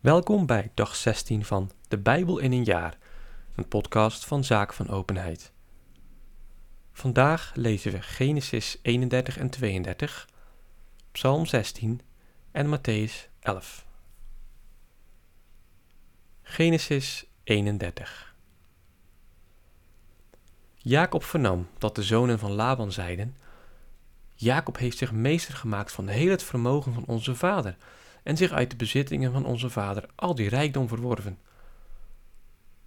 Welkom bij dag 16 van De Bijbel in een jaar, een podcast van Zaak van Openheid. Vandaag lezen we Genesis 31 en 32, Psalm 16 en Matthäus 11. Genesis 31 Jacob vernam dat de zonen van Laban zeiden: Jacob heeft zich meester gemaakt van heel het vermogen van onze vader en zich uit de bezittingen van onze vader al die rijkdom verworven.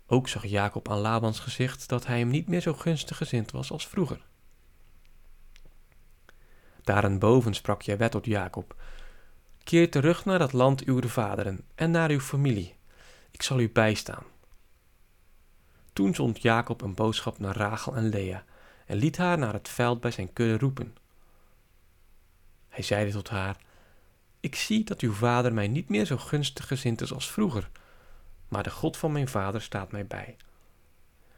Ook zag Jacob aan Labans gezicht dat hij hem niet meer zo gunstig gezind was als vroeger. Daarenboven sprak Jawet tot Jacob: Keer terug naar het land uw vaderen en naar uw familie. Ik zal u bijstaan. Toen zond Jacob een boodschap naar Rachel en Lea en liet haar naar het veld bij zijn kudde roepen. Hij zeide tot haar: ik zie dat uw vader mij niet meer zo gunstig gezind is als vroeger, maar de God van mijn vader staat mij bij.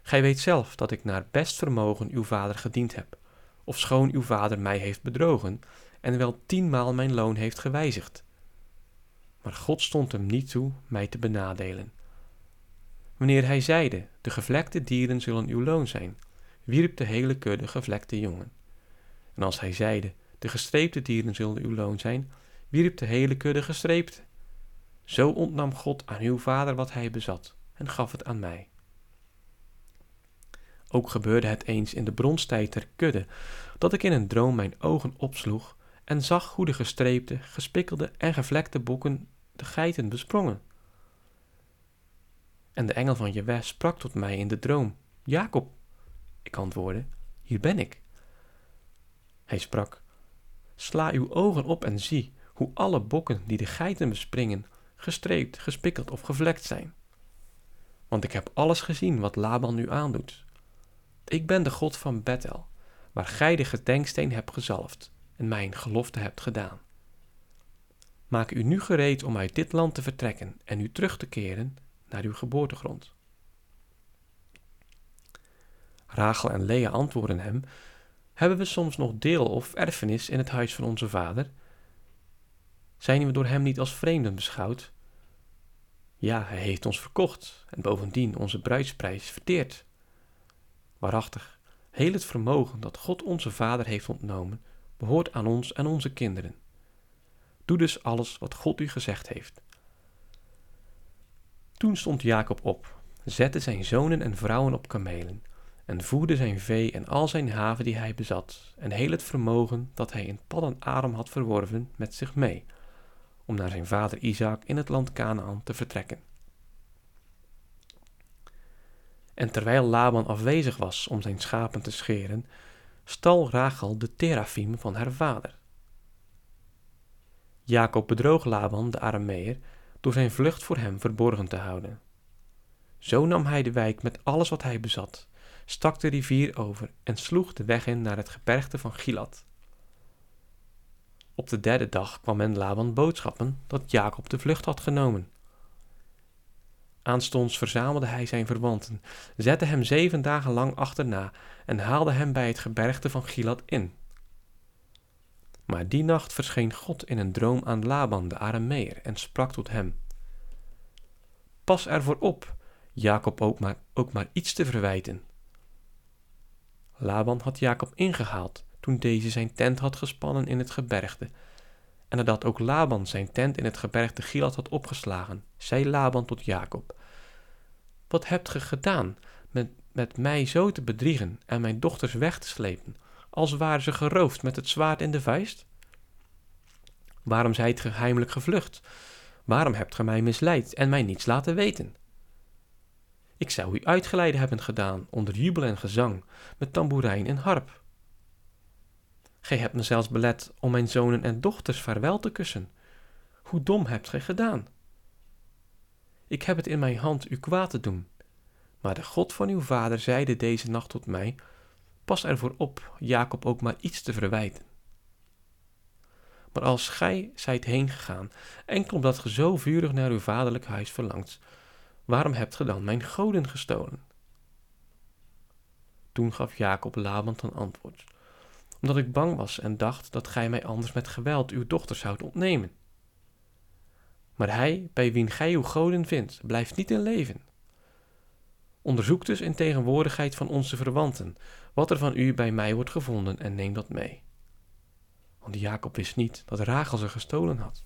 Gij weet zelf dat ik naar best vermogen uw vader gediend heb, ofschoon uw vader mij heeft bedrogen en wel tienmaal mijn loon heeft gewijzigd. Maar God stond hem niet toe mij te benadelen. Wanneer hij zeide, de gevlekte dieren zullen uw loon zijn, wierp de hele kudde gevlekte jongen. En als hij zeide, de gestreepte dieren zullen uw loon zijn, wierp de hele kudde gestreept. Zo ontnam God aan uw vader wat hij bezat en gaf het aan mij. Ook gebeurde het eens in de bronstijd der kudde, dat ik in een droom mijn ogen opsloeg en zag hoe de gestreepte, gespikkelde en gevlekte bokken de geiten besprongen. En de engel van Jewe sprak tot mij in de droom, Jacob. Ik antwoordde, hier ben ik. Hij sprak, sla uw ogen op en zie, hoe alle bokken die de geiten bespringen, gestreept, gespikkeld of gevlekt zijn. Want ik heb alles gezien wat Laban nu aandoet. Ik ben de God van Bethel, waar gij de gedenksteen hebt gezalfd en mijn gelofte hebt gedaan. Maak u nu gereed om uit dit land te vertrekken en u terug te keren naar uw geboortegrond. Rachel en Lea antwoorden hem: Hebben we soms nog deel of erfenis in het huis van onze vader? Zijn we door hem niet als vreemden beschouwd? Ja, hij heeft ons verkocht en bovendien onze bruidsprijs verteerd. Waarachtig, heel het vermogen dat God onze Vader heeft ontnomen, behoort aan ons en onze kinderen. Doe dus alles wat God u gezegd heeft. Toen stond Jacob op, zette zijn zonen en vrouwen op kamelen en voerde zijn vee en al zijn haven die hij bezat en heel het vermogen dat hij in Paddan Aram had verworven met zich mee om naar zijn vader Isaac in het land Canaan te vertrekken. En terwijl Laban afwezig was om zijn schapen te scheren, stal Rachel de terafim van haar vader. Jacob bedroog Laban, de Arameer, door zijn vlucht voor hem verborgen te houden. Zo nam hij de wijk met alles wat hij bezat, stak de rivier over en sloeg de weg in naar het gebergte van Gilad. Op de derde dag kwam men Laban boodschappen dat Jacob de vlucht had genomen. Aanstonds verzamelde hij zijn verwanten, zette hem zeven dagen lang achterna en haalde hem bij het gebergte van Gilad in. Maar die nacht verscheen God in een droom aan Laban de Arameer en sprak tot hem: Pas ervoor op, Jacob ook maar, ook maar iets te verwijten. Laban had Jacob ingehaald toen deze zijn tent had gespannen in het gebergte. En nadat ook Laban zijn tent in het gebergte Gilad had opgeslagen, zei Laban tot Jacob: Wat hebt ge gedaan met, met mij zo te bedriegen en mijn dochters weg te slepen, als waren ze geroofd met het zwaard in de vuist? Waarom zijt ge heimelijk gevlucht? Waarom hebt ge mij misleid en mij niets laten weten? Ik zou u uitgeleide hebben gedaan onder jubel en gezang, met tamboerijn en harp. Gij hebt me zelfs belet om mijn zonen en dochters vaarwel te kussen. Hoe dom hebt gij gedaan? Ik heb het in mijn hand u kwaad te doen. Maar de God van uw vader zeide deze nacht tot mij: Pas ervoor op Jacob ook maar iets te verwijten. Maar als gij zijt heengegaan, enkel omdat ge zo vurig naar uw vaderlijk huis verlangt, waarom hebt ge dan mijn goden gestolen? Toen gaf Jacob Laban ten antwoord omdat ik bang was en dacht dat gij mij anders met geweld uw dochter zoudt ontnemen. Maar hij, bij wien gij uw goden vindt, blijft niet in leven. Onderzoek dus in tegenwoordigheid van onze verwanten wat er van u bij mij wordt gevonden en neem dat mee. Want Jacob wist niet dat Rachel ze gestolen had.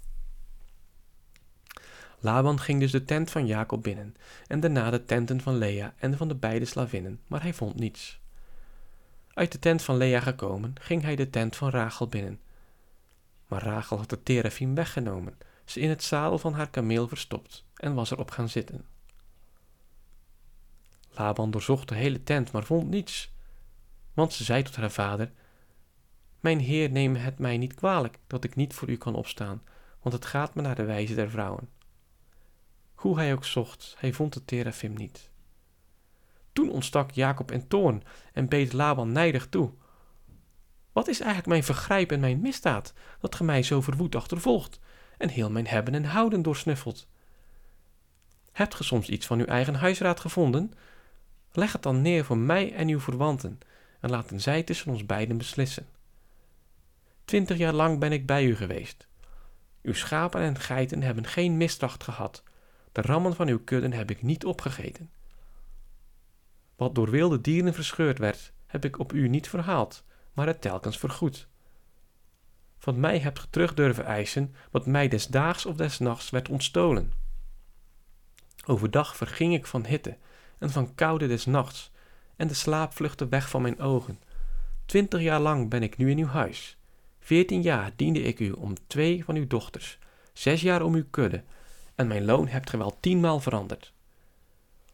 Laban ging dus de tent van Jacob binnen en daarna de tenten van Lea en van de beide slavinnen, maar hij vond niets. Uit de tent van Lea gekomen, ging hij de tent van Rachel binnen. Maar Rachel had de terafim weggenomen, ze in het zadel van haar kameel verstopt en was erop gaan zitten. Laban doorzocht de hele tent, maar vond niets. Want ze zei tot haar vader: Mijn heer, neem het mij niet kwalijk dat ik niet voor u kan opstaan, want het gaat me naar de wijze der vrouwen. Hoe hij ook zocht, hij vond de terafim niet. Toen ontstak Jacob in toorn en beet Laban nijdig toe. Wat is eigenlijk mijn vergrijp en mijn misdaad, dat ge mij zo verwoed achtervolgt en heel mijn hebben en houden doorsnuffelt? Hebt ge soms iets van uw eigen huisraad gevonden? Leg het dan neer voor mij en uw verwanten en laten zij tussen ons beiden beslissen. Twintig jaar lang ben ik bij u geweest. Uw schapen en geiten hebben geen misdracht gehad. De rammen van uw kudden heb ik niet opgegeten. Wat door wilde dieren verscheurd werd, heb ik op u niet verhaald, maar het telkens vergoed. Van mij hebt ge terug durven eisen wat mij des daags of des nachts werd ontstolen. Overdag verging ik van hitte en van koude des nachts, en de slaap vluchtte weg van mijn ogen. Twintig jaar lang ben ik nu in uw huis. Veertien jaar diende ik u om twee van uw dochters, zes jaar om uw kudde, en mijn loon hebt ge wel tienmaal veranderd.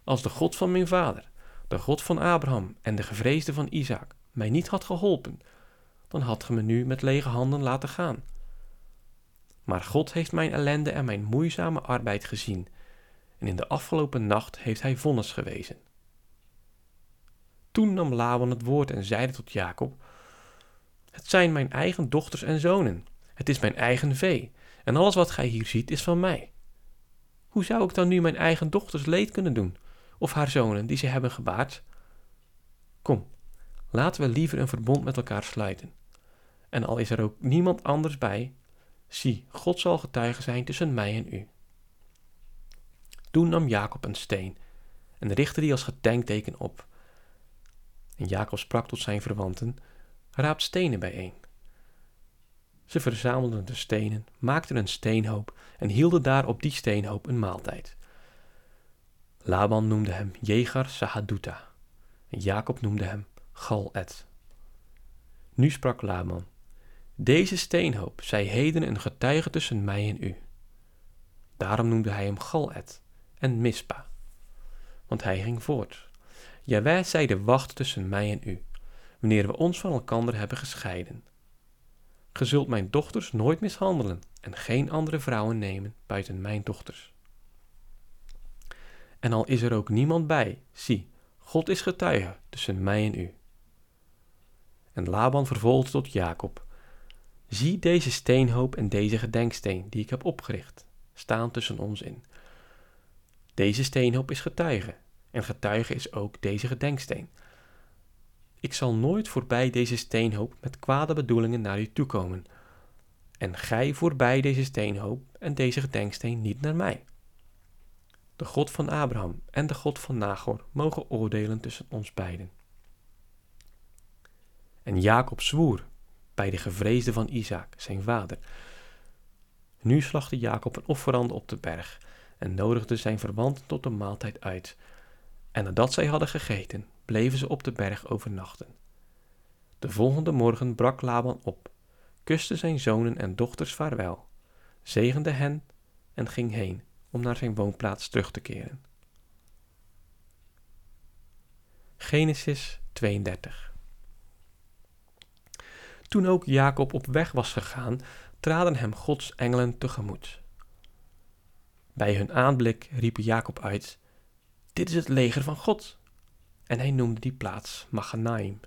Als de God van mijn vader, de God van Abraham en de gevreesde van Isaac mij niet had geholpen, dan had ge me nu met lege handen laten gaan. Maar God heeft mijn ellende en mijn moeizame arbeid gezien, en in de afgelopen nacht heeft hij vonnis gewezen. Toen nam Laban het woord en zeide tot Jacob: Het zijn mijn eigen dochters en zonen, het is mijn eigen vee, en alles wat gij hier ziet is van mij. Hoe zou ik dan nu mijn eigen dochters leed kunnen doen, of haar zonen die ze hebben gebaard? Kom, laten we liever een verbond met elkaar sluiten. En al is er ook niemand anders bij, zie, God zal getuige zijn tussen mij en u. Toen nam Jacob een steen en richtte die als gedenkteken op. En Jacob sprak tot zijn verwanten: Raap stenen bijeen. Ze verzamelden de stenen, maakten een steenhoop en hielden daar op die steenhoop een maaltijd. Laban noemde hem Jegar Sahaduta en Jacob noemde hem Gal-Ed. Nu sprak Laban: Deze steenhoop zij heden een getuige tussen mij en u. Daarom noemde hij hem Gal-Ed en Mispa. Want hij ging voort. Ja, wij zij de wacht tussen mij en u, wanneer we ons van elkander hebben gescheiden. Ge zult mijn dochters nooit mishandelen en geen andere vrouwen nemen buiten mijn dochters. En al is er ook niemand bij, zie, God is getuige tussen mij en u. En Laban vervolgde tot Jacob: Zie deze steenhoop en deze gedenksteen die ik heb opgericht, staan tussen ons in. Deze steenhoop is getuige, en getuige is ook deze gedenksteen. Ik zal nooit voorbij deze steenhoop met kwade bedoelingen naar u toekomen, en gij voorbij deze steenhoop en deze gedenksteen niet naar mij. De God van Abraham en de God van Nagor mogen oordelen tussen ons beiden. En Jacob zwoer bij de gevreesde van Isaac, zijn vader. Nu slachtte Jacob een offerande op de berg en nodigde zijn verwanten tot de maaltijd uit. En nadat zij hadden gegeten, bleven ze op de berg overnachten. De volgende morgen brak Laban op, kuste zijn zonen en dochters vaarwel, zegende hen en ging heen om naar zijn woonplaats terug te keren. Genesis 32 Toen ook Jacob op weg was gegaan, traden hem Gods engelen tegemoet. Bij hun aanblik riep Jacob uit: Dit is het leger van God. En hij noemde die plaats Maganaim.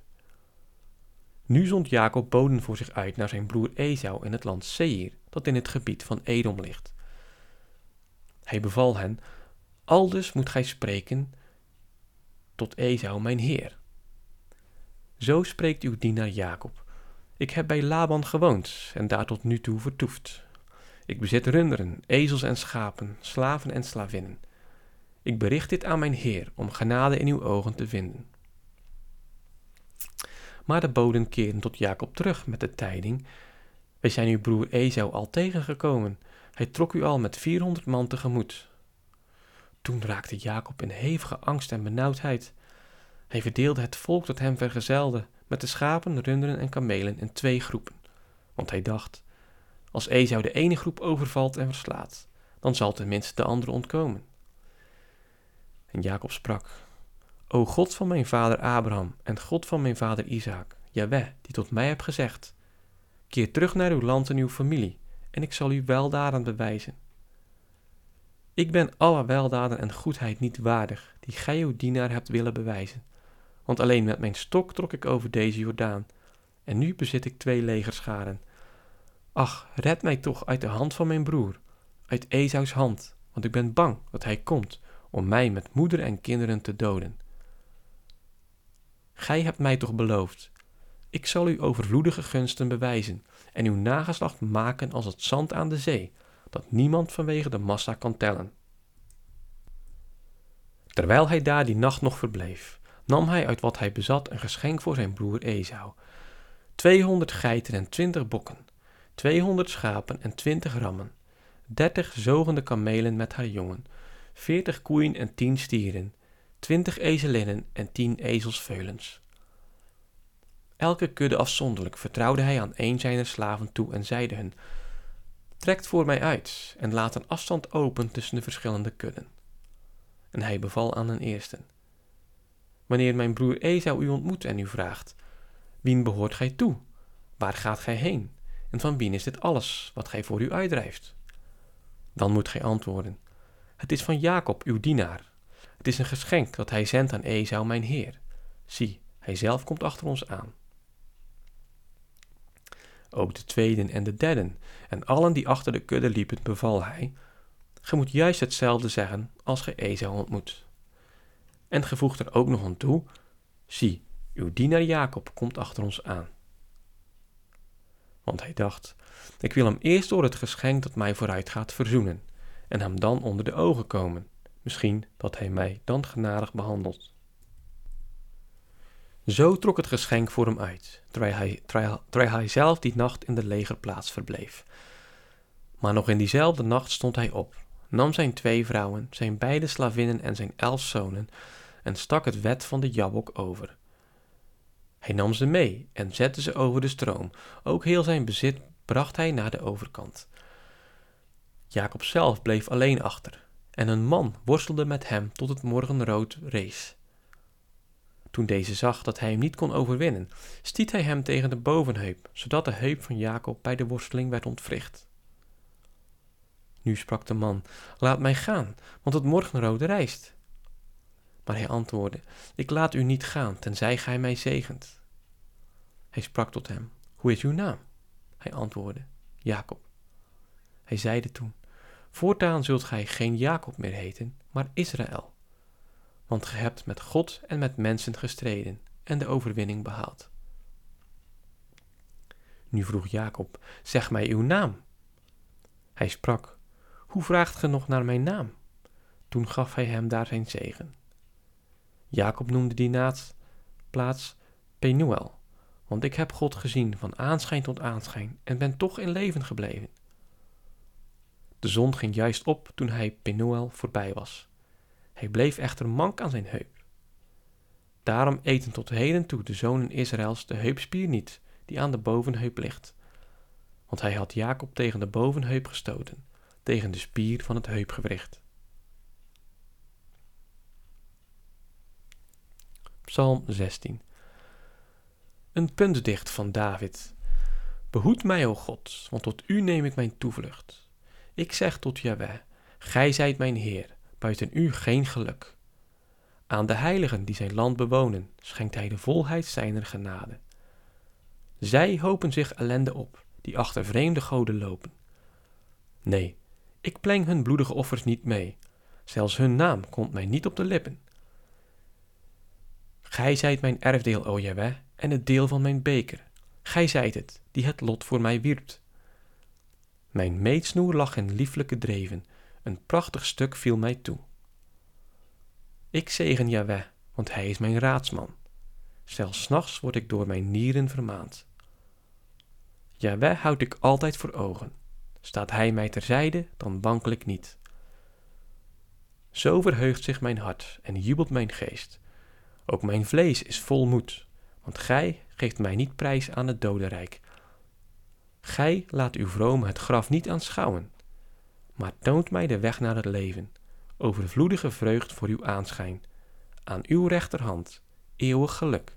Nu zond Jacob boden voor zich uit naar zijn broer Esau in het land Seir, dat in het gebied van Edom ligt. Hij beval hen: Aldus moet gij spreken tot Esau, mijn heer. Zo spreekt uw dienaar Jacob. Ik heb bij Laban gewoond en daar tot nu toe vertoefd. Ik bezit runderen, ezels en schapen, slaven en slavinnen. Ik bericht dit aan mijn Heer, om genade in uw ogen te vinden. Maar de boden keerden tot Jacob terug met de tijding: Wij zijn uw broer Esau al tegengekomen. Hij trok u al met vierhonderd man tegemoet. Toen raakte Jacob in hevige angst en benauwdheid. Hij verdeelde het volk dat hem vergezelde, met de schapen, runderen en kamelen in twee groepen. Want hij dacht: Als Esau de ene groep overvalt en verslaat, dan zal tenminste de andere ontkomen. En Jacob sprak: O God van mijn vader Abraham en God van mijn vader Isaac, Jaweh, die tot mij hebt gezegd: Keer terug naar uw land en uw familie, en ik zal u weldaden bewijzen. Ik ben alle weldaden en goedheid niet waardig, die gij uw dienaar hebt willen bewijzen. Want alleen met mijn stok trok ik over deze Jordaan, en nu bezit ik twee legerscharen. Ach, red mij toch uit de hand van mijn broer, uit Esaus hand, want ik ben bang dat hij komt om mij met moeder en kinderen te doden. Gij hebt mij toch beloofd, ik zal u overvloedige gunsten bewijzen en uw nageslacht maken als het zand aan de zee, dat niemand vanwege de massa kan tellen. Terwijl hij daar die nacht nog verbleef, nam hij uit wat hij bezat een geschenk voor zijn broer Esau. Tweehonderd geiten en twintig bokken, tweehonderd schapen en twintig rammen, dertig zogende kamelen met haar jongen, veertig koeien en tien stieren, twintig ezelinnen en tien ezelsveulens. Elke kudde afzonderlijk vertrouwde hij aan een zijner slaven toe en zeide hun: Trekt voor mij uit en laat een afstand open tussen de verschillende kudden. En hij beval aan een eerste: Wanneer mijn broer Esau u ontmoet en u vraagt: Wien behoort gij toe? Waar gaat gij heen? En van wien is dit alles wat gij voor u uitdrijft? Dan moet gij antwoorden: Het is van Jacob, uw dienaar. Het is een geschenk dat hij zendt aan Esau, mijn heer. Zie, hij zelf komt achter ons aan. Ook de tweeden en de derden en allen die achter de kudde liepen, beval hij: Ge moet juist hetzelfde zeggen als ge Esau ontmoet. En ge voegt er ook nog aan toe: Zie, uw dienaar Jacob komt achter ons aan. Want hij dacht: Ik wil hem eerst door het geschenk dat mij vooruit gaat verzoenen, en hem dan onder de ogen komen. Misschien dat hij mij dan genadig behandelt. Zo trok het geschenk voor hem uit, terwijl hij, zelf die nacht in de legerplaats verbleef. Maar nog in diezelfde nacht stond hij op, nam zijn twee vrouwen, zijn beide slavinnen en zijn elf zonen en stak het wet van de Jabok over. Hij nam ze mee en zette ze over de stroom. Ook heel zijn bezit bracht hij naar de overkant. Jacob zelf bleef alleen achter, en een man worstelde met hem tot het morgenrood rees. Toen deze zag dat hij hem niet kon overwinnen, stiet hij hem tegen de bovenheup, zodat de heup van Jacob bij de worsteling werd ontwricht. Nu sprak de man: Laat mij gaan, want het morgenrood reist. Maar hij antwoordde: Ik laat u niet gaan, tenzij gij mij zegent. Hij sprak tot hem: Hoe is uw naam? Hij antwoordde: Jacob. Hij zeide toen: Voortaan zult gij geen Jacob meer heten, maar Israël want ge hebt met God en met mensen gestreden en de overwinning behaald. Nu vroeg Jacob: Zeg mij uw naam. Hij sprak: Hoe vraagt ge nog naar mijn naam? Toen gaf hij hem daar zijn zegen. Jacob noemde die naad plaats Penuel, want ik heb God gezien van aanschijn tot aanschijn en ben toch in leven gebleven. De zon ging juist op toen hij Penuel voorbij was. Hij bleef echter mank aan zijn heup. Daarom eten tot heden toe de zonen Israëls de heupspier niet, die aan de bovenheup ligt. Want hij had Jacob tegen de bovenheup gestoten, tegen de spier van het heupgewricht. Psalm 16 Een puntdicht van David. Behoed mij, o God, want tot u neem ik mijn toevlucht. Ik zeg tot Jahweh, gij zijt mijn Heer buiten u geen geluk. Aan de heiligen die zijn land bewonen, schenkt hij de volheid zijner genade. Zij hopen zich ellende op, die achter vreemde goden lopen. Nee, ik pleng hun bloedige offers niet mee, zelfs hun naam komt mij niet op de lippen. Gij zijt mijn erfdeel, o Jaweh, en het deel van mijn beker. Gij zijt het, die het lot voor mij wierpt. Mijn meetsnoer lag in lieflijke dreven, een prachtig stuk viel mij toe. Ik zegen Jaweh, want hij is mijn raadsman. Zelfs nachts word ik door mijn nieren vermaand. Jaweh houd ik altijd voor ogen. Staat hij mij terzijde, dan wankel ik niet. Zo verheugt zich mijn hart en jubelt mijn geest. Ook mijn vlees is vol moed, want gij geeft mij niet prijs aan het dodenrijk. Gij laat uw vrome het graf niet aanschouwen, maar toont mij de weg naar het leven, overvloedige vreugd voor uw aanschijn, aan uw rechterhand, eeuwig geluk.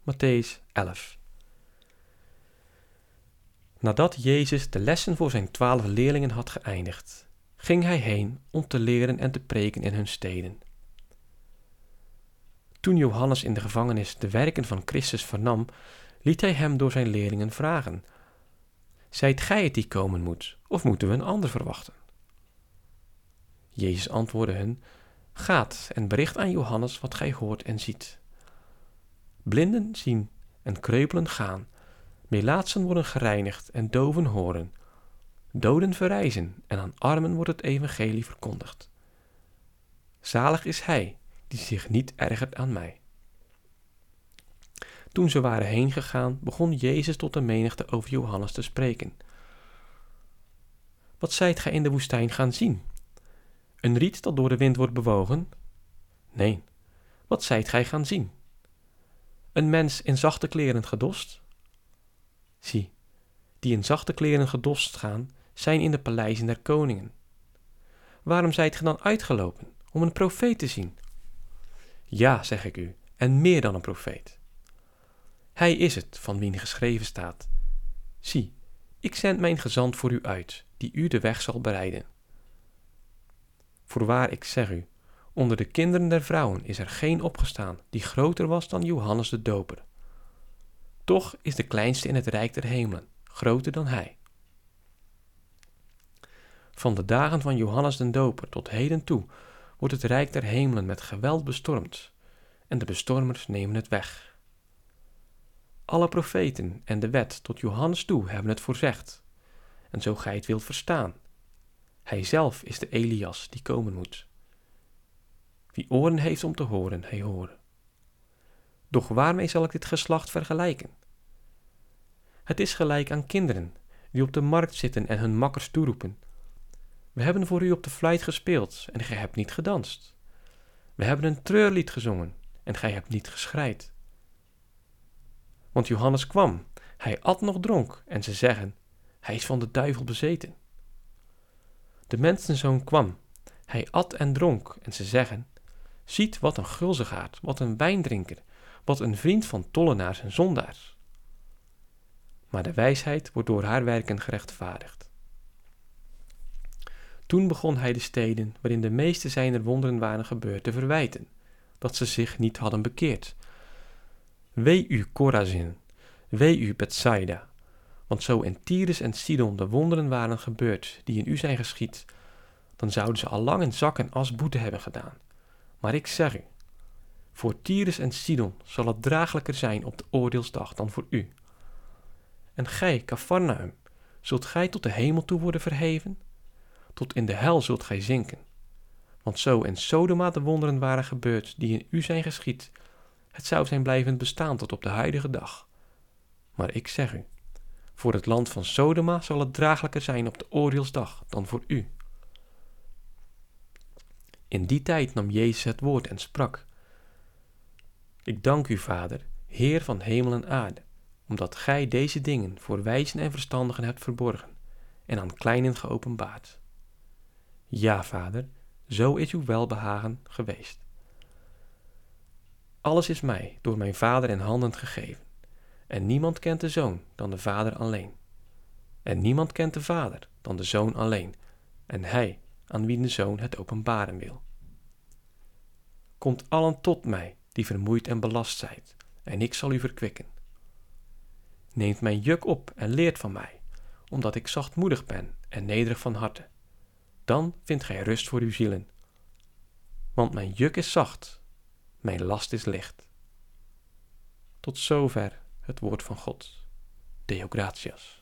Matthäus 11 Nadat Jezus de lessen voor zijn twaalf leerlingen had geëindigd, ging hij heen om te leren en te preken in hun steden. Toen Johannes in de gevangenis de werken van Christus vernam, liet hij hem door zijn leerlingen vragen: Zijt gij het die komen moet, of moeten we een ander verwachten? Jezus antwoordde hen: Gaat en bericht aan Johannes wat gij hoort en ziet. Blinden zien en kreupelen gaan, melaatsen worden gereinigd en doven horen, doden verrijzen en aan armen wordt het evangelie verkondigd. Zalig is hij die zich niet ergert aan mij. Toen ze waren heengegaan, begon Jezus tot de menigte over Johannes te spreken. Wat zijt gij in de woestijn gaan zien? Een riet dat door de wind wordt bewogen? Nee, wat zijt gij gaan zien? Een mens in zachte kleren gedost? Zie, die in zachte kleren gedost gaan, zijn in de paleizen der koningen. Waarom zijt ge dan uitgelopen om een profeet te zien? Ja, zeg ik u, en meer dan een profeet. Hij is het van wien geschreven staat: Zie, ik zend mijn gezant voor u uit, die u de weg zal bereiden. Voorwaar, ik zeg u, onder de kinderen der vrouwen is er geen opgestaan die groter was dan Johannes de Doper. Toch is de kleinste in het rijk der hemelen groter dan hij. Van de dagen van Johannes den Doper tot heden toe wordt het rijk der hemelen met geweld bestormd, en de bestormers nemen het weg. Alle profeten en de wet tot Johannes toe hebben het voorzegd, en zo gij het wilt verstaan. Hij zelf is de Elias die komen moet. Wie oren heeft om te horen, hij horen. Doch waarmee zal ik dit geslacht vergelijken? Het is gelijk aan kinderen die op de markt zitten en hun makkers toeroepen we hebben voor u op de fluit gespeeld en gij hebt niet gedanst. We hebben een treurlied gezongen en gij hebt niet geschreid. Want Johannes kwam, hij at nog dronk en ze zeggen, hij is van de duivel bezeten. De mensenzoon kwam, hij at en dronk en ze zeggen, ziet wat een gulzigaard, wat een wijndrinker, wat een vriend van tollenaars en zondaars. Maar de wijsheid wordt door haar werken gerechtvaardigd. Toen begon hij de steden waarin de meeste zijner wonderen waren gebeurd te verwijten, dat ze zich niet hadden bekeerd. Wee u Korazin, wee u Bethsaida, want zo in Tyrus en Sidon de wonderen waren gebeurd die in u zijn geschied, dan zouden ze al lang in zak en as boete hebben gedaan. Maar ik zeg u, voor Tyrus en Sidon zal het draaglijker zijn op de oordeelsdag dan voor u. En gij, Cafarnaum, zult gij tot de hemel toe worden verheven? tot in de hel zult gij zinken. Want zo in Sodoma de wonderen waren gebeurd die in u zijn geschied, het zou zijn blijvend bestaan tot op de huidige dag. Maar ik zeg u, voor het land van Sodoma zal het draaglijker zijn op de oordeelsdag dan voor u. In die tijd nam Jezus het woord en sprak: Ik dank u, Vader, Heer van hemel en aarde, omdat gij deze dingen voor wijzen en verstandigen hebt verborgen en aan kleinen geopenbaard. Ja, vader, zo is uw welbehagen geweest. Alles is mij door mijn vader in handen gegeven. En niemand kent de zoon dan de vader alleen. En niemand kent de vader dan de zoon alleen. En hij aan wie de zoon het openbaren wil. Komt allen tot mij die vermoeid en belast zijt, en ik zal u verkwikken. Neemt mijn juk op en leert van mij, omdat ik zachtmoedig ben en nederig van harte dan vindt gij rust voor uw zielen. Want mijn juk is zacht, mijn last is licht. Tot zover het woord van God. Deo gratias.